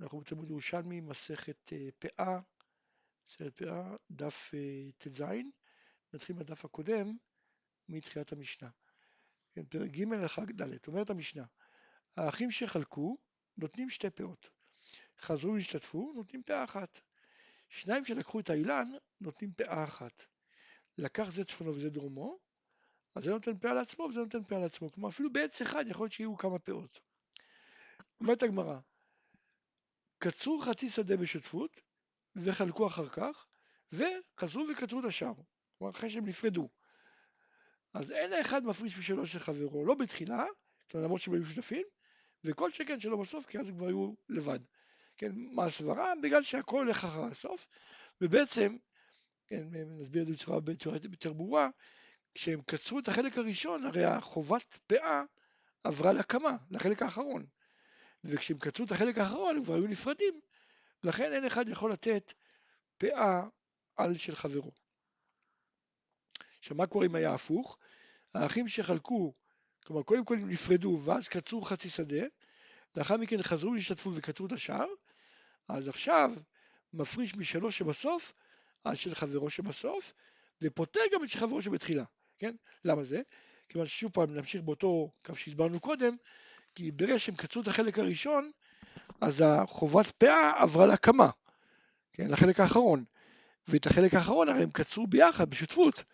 אנחנו בתלמוד ירושלמי, מסכת אה, פאה, מסכת פאה, דף אה, ט"ז, נתחיל מהדף הקודם, מתחילת המשנה. כן, פרק ג' הלכה ד', אומרת המשנה, האחים שחלקו נותנים שתי פאות, חזרו והשתתפו, נותנים פאה אחת. שניים שלקחו את האילן, נותנים פאה אחת. לקח זה צפונו וזה דרומו, אז זה נותן פאה לעצמו וזה נותן פאה לעצמו. כלומר, אפילו בעץ אחד יכול להיות שיהיו כמה פאות. אומרת הגמרא, קצרו חצי שדה בשותפות, וחלקו אחר כך, וחזרו וקצרו את השאר. כלומר, אחרי שהם נפרדו. אז אין האחד מפריש משלו של חברו, לא בתחילה, כלומר למרות שהם היו שותפים, וכל שכן שלא בסוף, כי אז הם כבר היו לבד. כן, מה הסברה? בגלל שהכל הולך אחר הסוף, ובעצם, כן, נסביר את זה בצורה, בצורה יותר ברורה, כשהם קצרו את החלק הראשון, הרי החובת פאה עברה להקמה, לחלק האחרון. וכשהם קצרו את החלק האחרון הם כבר היו נפרדים, לכן אין אחד יכול לתת פאה על של חברו. עכשיו מה קורה אם היה הפוך? האחים שחלקו, כלומר קודם כל הם נפרדו ואז קצרו חצי שדה, לאחר מכן חזרו להשתתפו וקצרו את השאר, אז עכשיו מפריש משלו שבסוף על של חברו שבסוף, ופותר גם את של חברו שבתחילה, כן? למה זה? כיוון ששוב פעם נמשיך באותו קו שהסברנו קודם, כי ברגע שהם קצרו את החלק הראשון, אז החובת פאה עברה להקמה, כן, לחלק האחרון. ואת החלק האחרון הרי הם קצרו ביחד, בשותפות.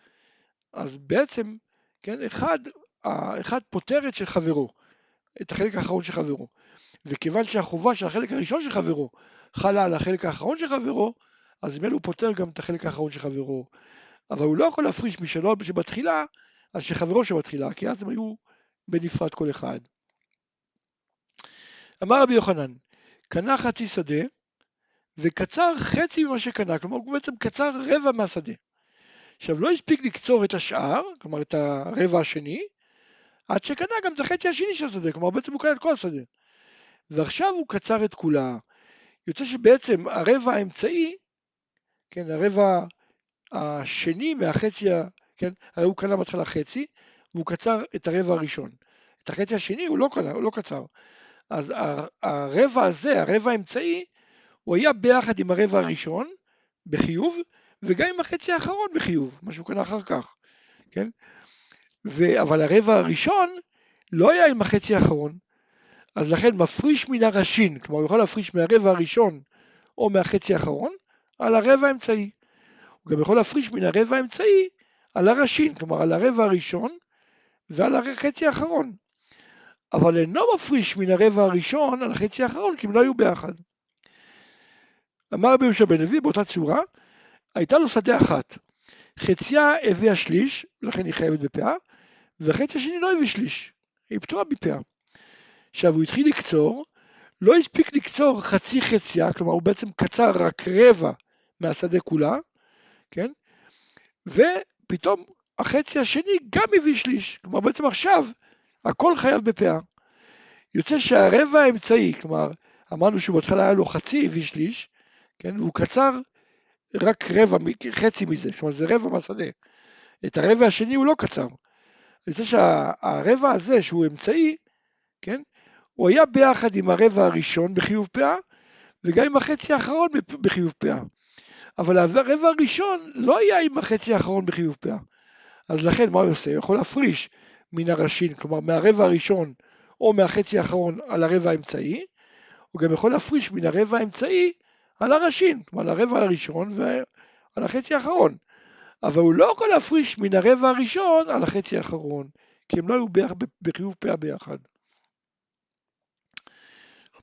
אז בעצם, כן, אחד, אחד פותר את של חברו, את החלק האחרון של חברו. וכיוון שהחובה של החלק הראשון של חברו חלה על החלק האחרון של חברו, אז ממילא הוא פותר גם את החלק האחרון של חברו. אבל הוא לא יכול להפריש משלו שבתחילה, על שחברו שבתחילה, כי אז הם היו בנפרד כל אחד. אמר רבי יוחנן, קנה חצי שדה וקצר חצי ממה שקנה, כלומר הוא בעצם קצר רבע מהשדה. עכשיו לא הספיק לקצור את השאר, כלומר את הרבע השני, עד שקנה גם את החצי השני של השדה, כלומר בעצם הוא קנה את כל השדה. ועכשיו הוא קצר את כולה. יוצא שבעצם הרבע האמצעי, כן, הרבע השני מהחצי, כן, הרי הוא קנה בהתחלה חצי, והוא קצר את הרבע הראשון. את החצי השני הוא לא קנה, הוא לא קצר. אז הרבע הזה, הרבע האמצעי, הוא היה ביחד עם הרבע הראשון בחיוב, וגם עם החצי האחרון בחיוב, מה שהוא קנה אחר כך, כן? ו... אבל הרבע הראשון לא היה עם החצי האחרון, אז לכן מפריש מן הראשין, כלומר הוא יכול להפריש מהרבע הראשון או מהחצי האחרון על הרבע האמצעי. הוא גם יכול להפריש מן הרבע האמצעי על הראשין, כלומר על הרבע הראשון ועל החצי האחרון. אבל אינו מפריש מן הרבע הראשון על החצי האחרון, כי הם לא היו ביחד. אמר רבי יהושע בן לוי באותה צורה, הייתה לו שדה אחת. חציה הביאה שליש, ולכן היא חייבת בפאה, והחצי השני לא הביא שליש, היא פטורה בפאה. עכשיו הוא התחיל לקצור, לא הספיק לקצור חצי חציה, כלומר הוא בעצם קצר רק רבע מהשדה כולה, כן? ופתאום החצי השני גם הביא שליש, כלומר בעצם עכשיו הכל חייב בפאה. יוצא שהרבע האמצעי, כלומר, אמרנו שבהתחלה היה לו חצי הביא שליש, כן, והוא קצר רק רבע, חצי מזה, כלומר זה רבע מהשדה. את הרבע השני הוא לא קצר. יוצא שהרבע הזה שהוא אמצעי, כן, הוא היה ביחד עם הרבע הראשון בחיוב פאה, וגם עם החצי האחרון בחיוב פאה. אבל הרבע הראשון לא היה עם החצי האחרון בחיוב פאה. אז לכן מה הוא עושה? הוא יכול להפריש מן הראשין, כלומר מהרבע הראשון או מהחצי האחרון על הרבע האמצעי, הוא גם יכול להפריש מן הרבע האמצעי על הראשין, כלומר על הרבע הראשון ועל החצי האחרון. אבל הוא לא יכול להפריש מן הרבע הראשון על החצי האחרון, כי הם לא היו בחיוב פאה ביחד.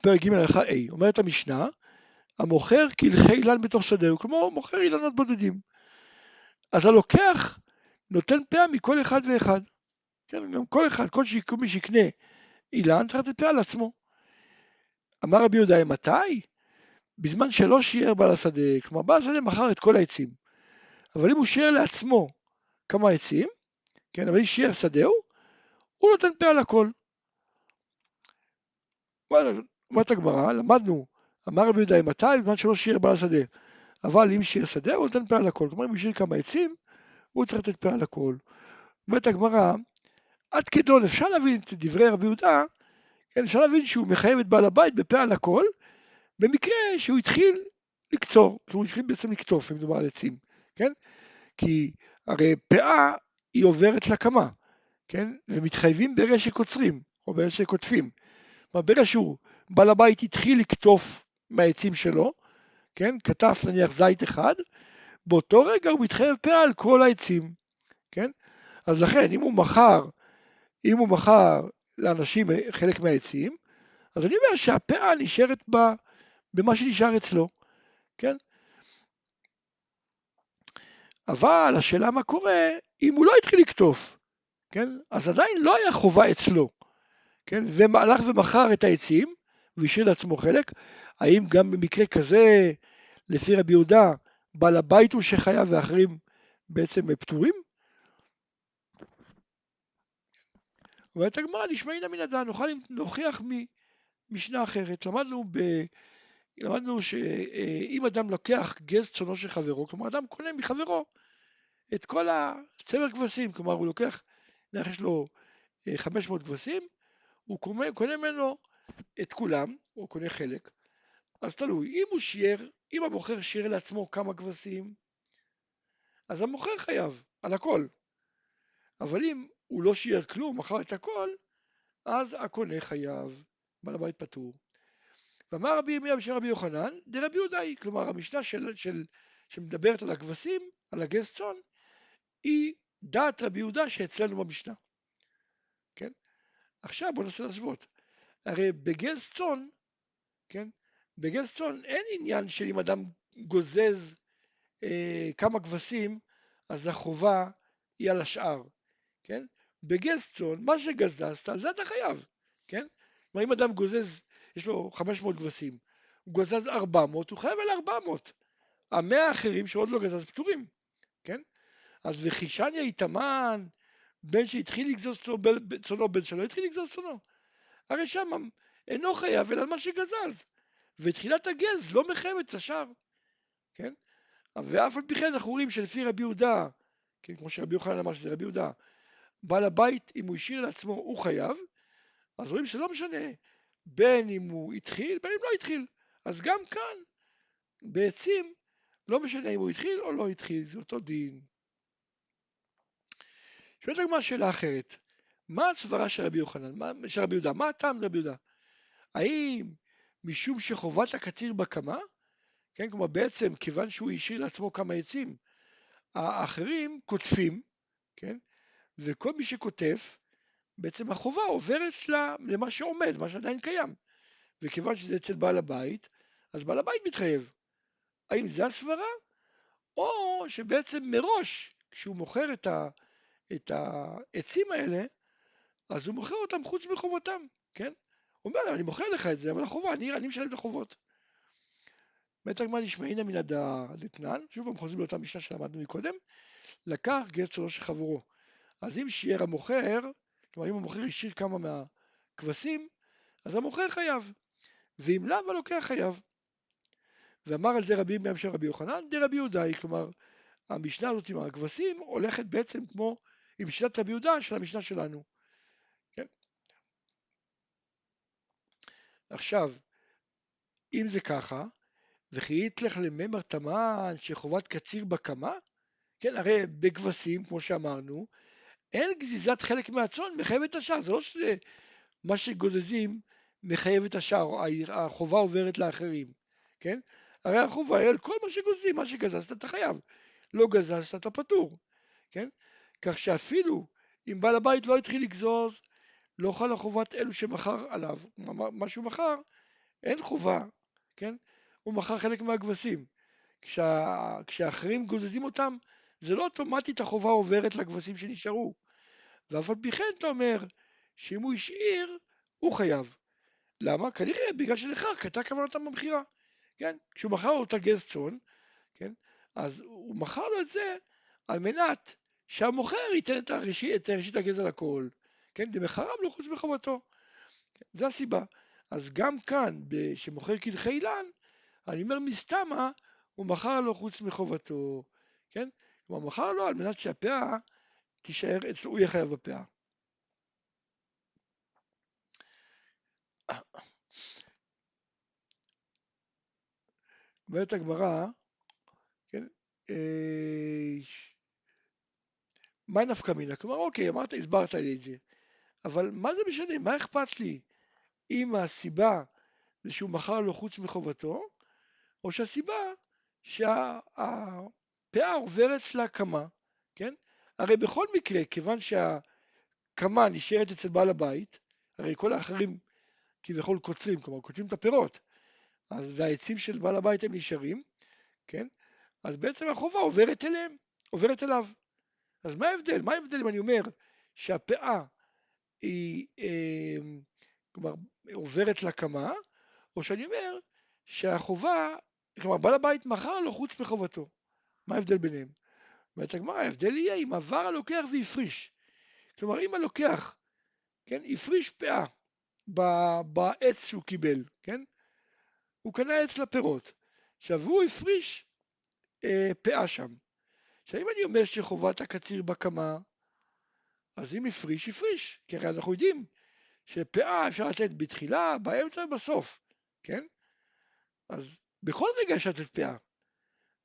פרק ג' הלכה A, אומרת המשנה, המוכר קלחי אילן בתוך שדהו, הוא מוכר אילנות בודדים. אז הלוקח נותן פאה מכל אחד ואחד. כן, גם כל אחד, כל שיקום מי שיקנה אילן צריך לתת פאה על עצמו. אמר רבי יהודה, מתי? בזמן שלא שיער בעל השדה, כלומר בעל השדה מכר את כל העצים. אבל אם הוא שיער לעצמו כמה עצים, כן, אבל אם שיער שדהו, הוא נותן פאה על הכל. אומרת הגמרא, למדנו, אמר רבי יהודה, מתי? בזמן שלא שיער בעל השדה. אבל אם שיער שדה, הוא נותן פאה על הכל. כלומר, אם הוא שיער כמה עצים, הוא צריך לתת פאה על הכל. אומרת הגמרא, עד כדון אפשר להבין את דברי רבי יהודה, כן, אפשר להבין שהוא מחייב את בעל הבית בפה על הכל, במקרה שהוא התחיל לקצור, כי הוא התחיל בעצם לקטוף, אם מדובר על עצים, כן? כי הרי פאה היא עוברת לקמה, כן? ומתחייבים ברגע שקוצרים, או ברגע שקוטפים. כלומר, ברגע שהוא, בעל הבית התחיל לקטוף מהעצים שלו, כן? כתף נניח זית אחד, באותו רגע הוא מתחייב פאה על כל העצים, כן? אז לכן, אם הוא מכר, אם הוא מכר לאנשים חלק מהעצים, אז אני אומר שהפאה נשארת ב, במה שנשאר אצלו, כן? אבל השאלה מה קורה אם הוא לא התחיל לקטוף, כן? אז עדיין לא היה חובה אצלו, כן? והלך ומכר את העצים והשאיר לעצמו חלק, האם גם במקרה כזה, לפי רבי יהודה, בעל הבית הוא שחייב ואחרים בעצם פטורים? אומרת הגמרא, נשמעינא מן הדן, נוכל להוכיח ממשנה אחרת. למדנו, ב... למדנו שאם אדם לוקח גז צונו של חברו, כלומר אדם קונה מחברו את כל הצמר כבשים, כלומר הוא לוקח, נניח יש לו 500 אה, כבשים, הוא קונה, קונה ממנו את כולם, או קונה חלק, אז תלוי, אם הוא שיער, אם המוכר שיער לעצמו כמה כבשים, אז המוכר חייב על הכל. אבל אם הוא לא שיער כלום, מכר את הכל, אז הקונה חייב, בעל הבית פטור. ואמר רבי ירמיה בשם רבי יוחנן, דרבי יהודאי, כלומר המשנה של, של, שמדברת על הכבשים, על הגז צאן, היא דעת רבי יהודה שאצלנו במשנה. כן? עכשיו בואו ננסה להשוות. הרי בגז צאן, כן? בגז צאן אין עניין של אם אדם גוזז אה, כמה כבשים, אז החובה היא על השאר, כן? בגז צאן, מה שגזזת, על זה אתה חייב, כן? כלומר, אם אדם גוזז, יש לו 500 כבשים, הוא גזז 400, הוא חייב על 400. המאה האחרים שעוד לא גזז פטורים, כן? אז וחישניה איתמן, בן שהתחיל לגזוז צונו, בן שלו התחיל לגזוז צונו. הרי שם אינו חייב אלא על מה שגזז. ותחילת הגז לא מחייב את השאר, כן? ואף על פי כן אנחנו רואים שלפי רבי יהודה, כן, כמו שרבי יוחנן אמר שזה רבי יהודה, בעל הבית, אם הוא השאיר לעצמו, הוא חייב, אז רואים שלא משנה בין אם הוא התחיל, בין אם לא התחיל. אז גם כאן, בעצים, לא משנה אם הוא התחיל או לא התחיל, זה אותו דין. שואלת הגמרא שאלה אחרת, מה הסברה של רבי יוחנן, של רבי יהודה, מה הטעם של רבי יהודה? האם משום שחובת הקציר בקמה, כן, כלומר בעצם כיוון שהוא השאיר לעצמו כמה עצים, האחרים קוטפים, כן, וכל מי שכותב, בעצם החובה עוברת למה שעומד, מה שעדיין קיים. וכיוון שזה אצל בעל הבית, אז בעל הבית מתחייב. האם זה הסברה? או שבעצם מראש, כשהוא מוכר את, ה, את העצים האלה, אז הוא מוכר אותם חוץ מחובתם, כן? הוא אומר להם, אני מוכר לך את זה, אבל החובה, אני, אני משלם את החובות. באמת הגמרא נשמעינא מן הדתנן, שוב פעם חוזרים לאותה משנה שלמדנו מקודם, לקח גט שלו של חברו. אז אם שיער המוכר, כלומר אם המוכר השאיר כמה מהכבשים, אז המוכר חייב, ואם לאו הלוקח חייב. ואמר על זה רבי מהם של רבי יוחנן, דרבי יהודאי, כלומר המשנה הזאת עם הכבשים הולכת בעצם כמו עם שיטת רבי יהודה של המשנה שלנו. כן? עכשיו, אם זה ככה, וכי יתלך לממר תמן שחובת קציר בקמה, כן, הרי בכבשים, כמו שאמרנו, אין גזיזת חלק מהצאן מחייב את השאר, זה לא שזה מה שגוזזים מחייב את השאר, החובה עוברת לאחרים, כן? הרי החובה היא על כל מה שגוזזים, מה שגזזת אתה חייב, לא גזזת אתה פטור, כן? כך שאפילו אם בעל הבית לא התחיל לגזוז, לא חלה חובת אלו שמכר עליו, מה שהוא מכר, אין חובה, כן? הוא מכר חלק מהכבשים. כשה, כשאחרים גוזזים אותם, זה לא אוטומטית החובה עוברת לכבשים שנשארו. ואף על פי כן אתה אומר שאם הוא השאיר, הוא חייב. למה? כנראה בגלל שלכך הייתה כוונתם במכירה. כן? כשהוא מכר לו את הגז כן? אז הוא מכר לו את זה על מנת שהמוכר ייתן את הראשית, את ראשית הגז על הכל. כן? דמחרם לא חוץ מחובתו. כן? זה הסיבה. אז גם כאן, שמוכר קדחי אילן, אני אומר מסתמה, הוא מכר לו חוץ מחובתו. כן? כלומר, מכר לו על מנת שהפאה תישאר אצלו, הוא יהיה חייב בפאה. אומרת הגמרא, כן, אה, מה נפקא מינה? כלומר, אוקיי, אמרת, הסברת לי את זה, אבל מה זה משנה? מה אכפת לי אם הסיבה זה שהוא מכר לו חוץ מחובתו, או שהסיבה שהפאה עוברת להקמה, כן? הרי בכל מקרה, כיוון שהקמה נשארת אצל בעל הבית, הרי כל האחרים כביכול קוצרים, כלומר קוצרים את הפירות, אז העצים של בעל הבית הם נשארים, כן? אז בעצם החובה עוברת אליהם, עוברת אליו. אז מה ההבדל? מה ההבדל אם אני אומר שהפאה היא, אה, כלומר, עוברת לקמה, או שאני אומר שהחובה, כלומר, בעל הבית מכר לו חוץ מחובתו. מה ההבדל ביניהם? אומרת הגמרא, ההבדל יהיה אם עבר הלוקח והפריש. כלומר, אם הלוקח, כן, הפריש פאה בעץ שהוא קיבל, כן? הוא קנה עץ לפירות. עכשיו, הוא הפריש אה, פאה שם. עכשיו, אם אני אומר שחובת הקציר בקמה, אז אם הפריש, הפריש. כי הרי אנחנו יודעים שפאה אפשר לתת בתחילה, באמצע ובסוף, כן? אז בכל רגע אפשר לתת פאה.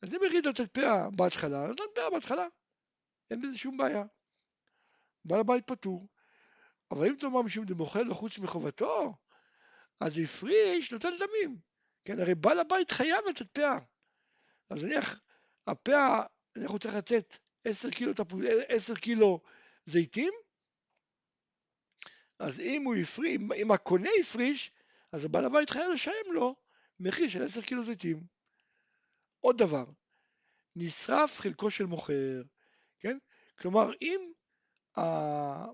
אז אם יריד לתת פאה בהתחלה, נותן פאה בהתחלה. אין בזה שום בעיה. בעל הבית פטור. אבל אם תאמר משום דמוכל לו חוץ מחובתו, אז הפריש נותן דמים. כן, הרי בעל הבית חייב לתת פאה. אז נניח, הפאה, אנחנו צריך לתת 10 קילו, 10 קילו זיתים, אז אם הוא הפריש, אם הקונה הפריש, אז הבעל הבית חייב לשלם לו מחיר של 10 קילו זיתים. עוד דבר, נשרף חלקו של מוכר, כן? כלומר, אם uh,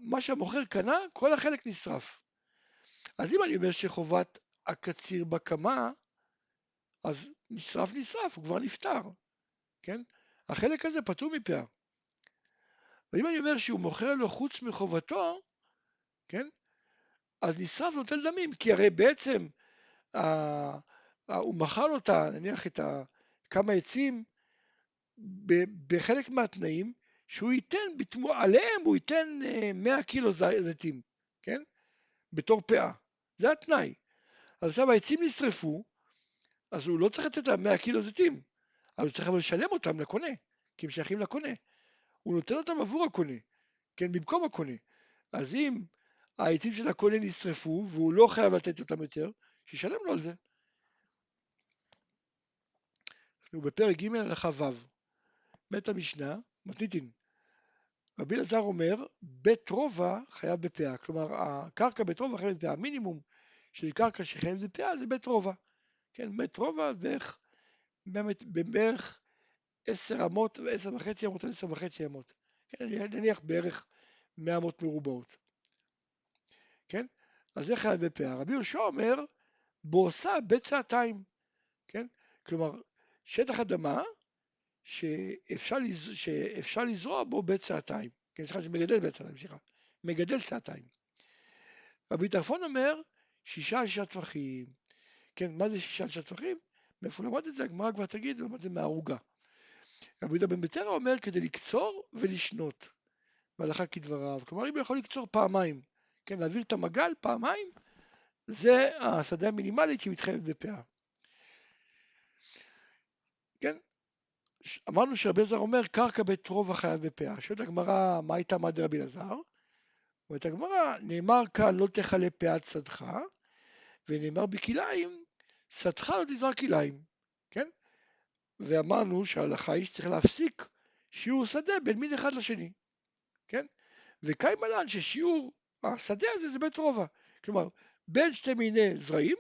מה שהמוכר קנה, כל החלק נשרף. אז אם אני אומר שחובת הקציר בקמה, אז נשרף נשרף, הוא כבר נפטר, כן? החלק הזה פטור מפאה. ואם אני אומר שהוא מוכר לו חוץ מחובתו, כן? אז נשרף נוטל דמים, כי הרי בעצם אה, אה, הוא מכר לו, נניח, את ה, כמה עצים בחלק מהתנאים, שהוא ייתן, בתמו, עליהם הוא ייתן 100 אה, קילו זיתים, כן? בתור פאה. זה התנאי. אז עכשיו העצים נשרפו, אז הוא לא צריך לתת להם 100 קילו זיתים, אבל הוא צריך לשלם אותם לקונה, כי הם שייכים לקונה. הוא נותן אותם עבור הקונה, כן, במקום הקונה. אז אם העצים של הקונה נשרפו והוא לא חייב לתת אותם יותר, שישלם לו על זה. אנחנו בפרק ג' הלכה ו', בית המשנה, מתניתין. רבי אלעזר אומר, בית רובע חייב בפאה, כלומר הקרקע בית רובע חייבת בפאה, המינימום של קרקע שחייבת בפאה זה בית רובע. כן, בית רובע בערך, בערך עשר אמות, עשר וחצי אמות על עשר וחצי אמות. כן, נניח בערך מאה אמות מרובעות. כן? אז זה חייב בפאה. רבי יהושע אומר, בועשה בצעתיים. כן? כלומר, שטח אדמה שאפשר. שאפשר לזרוע בו בצעתיים. כן, סליחה, שמגדל בצעתיים, סליחה. מגדל צעתיים. רבי טרפון אומר, שישה שישה טפחים. כן, מה זה שישה שישה טפחים? מאיפה למד את זה? הגמרא כבר תגיד, למד את זה מהערוגה. רבי יהודה בן בצרה אומר כדי לקצור ולשנות, והלכה כדבריו. כלומר, אם הוא יכול לקצור פעמיים, כן, להעביר את המגל פעמיים, זה השדה המינימלית שמתחייבת בפאה. כן, אמרנו שרבי אלעזר אומר קרקע בית רוב החייב בפאה. שואלת הגמרא, מה הייתה מה דרבי אלעזר? אומרת הגמרא, נאמר כאן לא תכלה פאת שדך, ונאמר בכלאיים, שדך לא תזרע כלאיים. ואמרנו שההלכה היא שצריך להפסיק שיעור שדה בין מין אחד לשני, כן? וקיים עלן ששיעור השדה הזה זה בית רובע, כלומר בין שתי מיני זרעים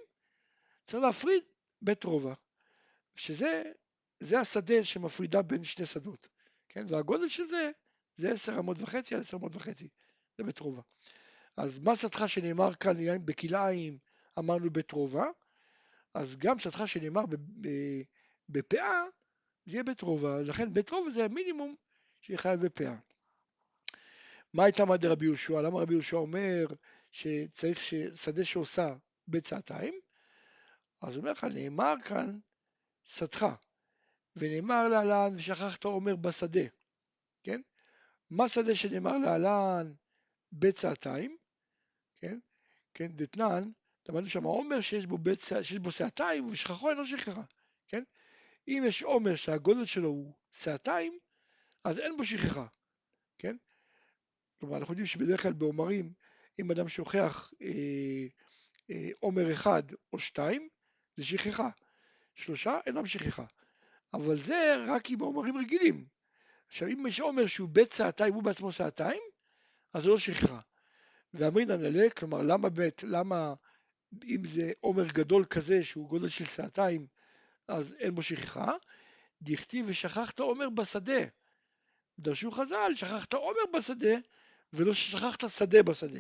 צריך להפריד בית רובע, שזה זה השדה שמפרידה בין שני שדות, כן? והגודל של זה זה עשר אמות וחצי על עשר אמות וחצי, זה בית רובע. אז מה שדך שנאמר כאן בכלאיים אמרנו בית רובע, אז גם שדך שנאמר בפאה זה יהיה בית רובע, לכן בית רובע זה המינימום שיהיה חייב בפאה. מה הייתה מה דרבי יהושע? למה רבי יהושע אומר שצריך שדה שעושה בצעתיים? אז הוא אומר לך, נאמר כאן שדך, ונאמר להלן ושכחת אומר בשדה, כן? מה שדה שנאמר להלן בצעתיים, כן? כן, דתנן, למדנו שם עומר שיש בו, בית, שיש בו שעתיים ושכחו אינו שכחה, כן? אם יש עומר שהגודל שלו הוא שעתיים, אז אין בו שכחה, כן? כלומר, אנחנו יודעים שבדרך כלל בעומרים, אם אדם שוכח אה, אה, עומר אחד או שתיים, זה שכחה. שלושה אינם שכחה. אבל זה רק עם עומרים רגילים. עכשיו, אם יש עומר שהוא בית שעתיים, הוא בעצמו שעתיים, אז זה לא שכחה. ואמרינא נלה, כלומר, למה בית, למה אם זה עומר גדול כזה שהוא גודל של שעתיים, אז אין בו שכחה? דכתיב ושכחת עומר בשדה. דרשו חז"ל, שכחת עומר בשדה, ולא ששכחת שדה בשדה.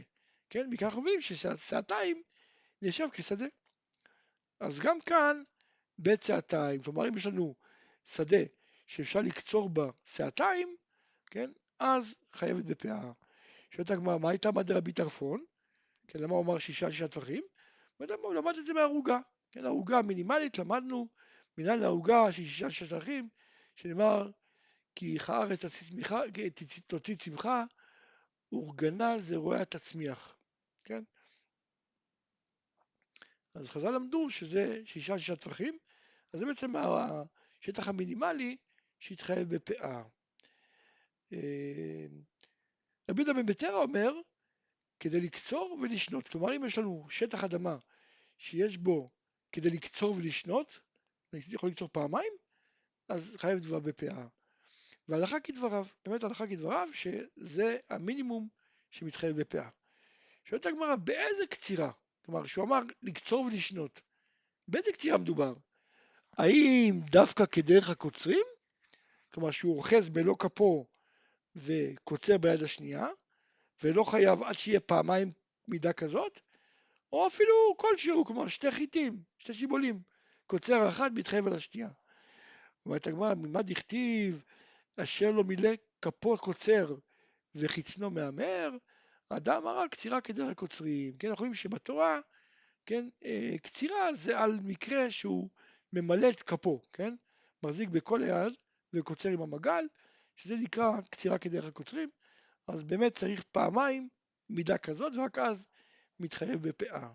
כן, מכאן אנחנו מבינים ששעתיים נחשב כשדה. אז גם כאן בית שעתיים, כלומר אם יש לנו שדה שאפשר לקצור בה שעתיים, כן, אז חייבת בפאה. שואלת הגמרא, מה הייתה מד רבי טרפון? כן, למה הוא אמר שישה שישה טפחים? הוא למד את זה מהערוגה. כן, הערוגה המינימלית, למדנו מנהל הערוגה של שישה שישה טפחים, שנאמר כי איך הארץ תוציא צמחה, ורגנה זרוע תצמיח, כן? אז חז"ל למדו שזה שישה שישה טפחים, אז זה בעצם השטח המינימלי שהתחייב בפאה. אה, רבי יהודה בן בטרה אומר, כדי לקצור ולשנות, כלומר אם יש לנו שטח אדמה שיש בו כדי לקצור ולשנות, אני יכול לקצור פעמיים, אז חייב דבר בפאה. והלכה כדבריו, באמת הלכה כדבריו, שזה המינימום שמתחייב בפאה. שואלת הגמרא, באיזה קצירה? כלומר, שהוא אמר לקצור ולשנות, באיזה קצירה מדובר? האם דווקא כדרך הקוצרים? כלומר, שהוא אוחז בלא כפו וקוצר ביד השנייה, ולא חייב עד שיהיה פעמיים מידה כזאת, או אפילו כלשהו, כלומר שתי חיטים, שתי שיבולים, קוצר אחת מתחייב על השנייה. אומרת הגמרא, ממה דכתיב אשר לא מילא כפו קוצר וחצנו מהמר, אדם הרע קצירה כדרך הקוצרים. כן, אנחנו רואים שבתורה, כן, אה, קצירה זה על מקרה שהוא ממלא את כפו, כן, מחזיק בכל היד וקוצר עם המגל, שזה נקרא קצירה כדרך הקוצרים, אז באמת צריך פעמיים מידה כזאת, ורק אז מתחייב בפאה.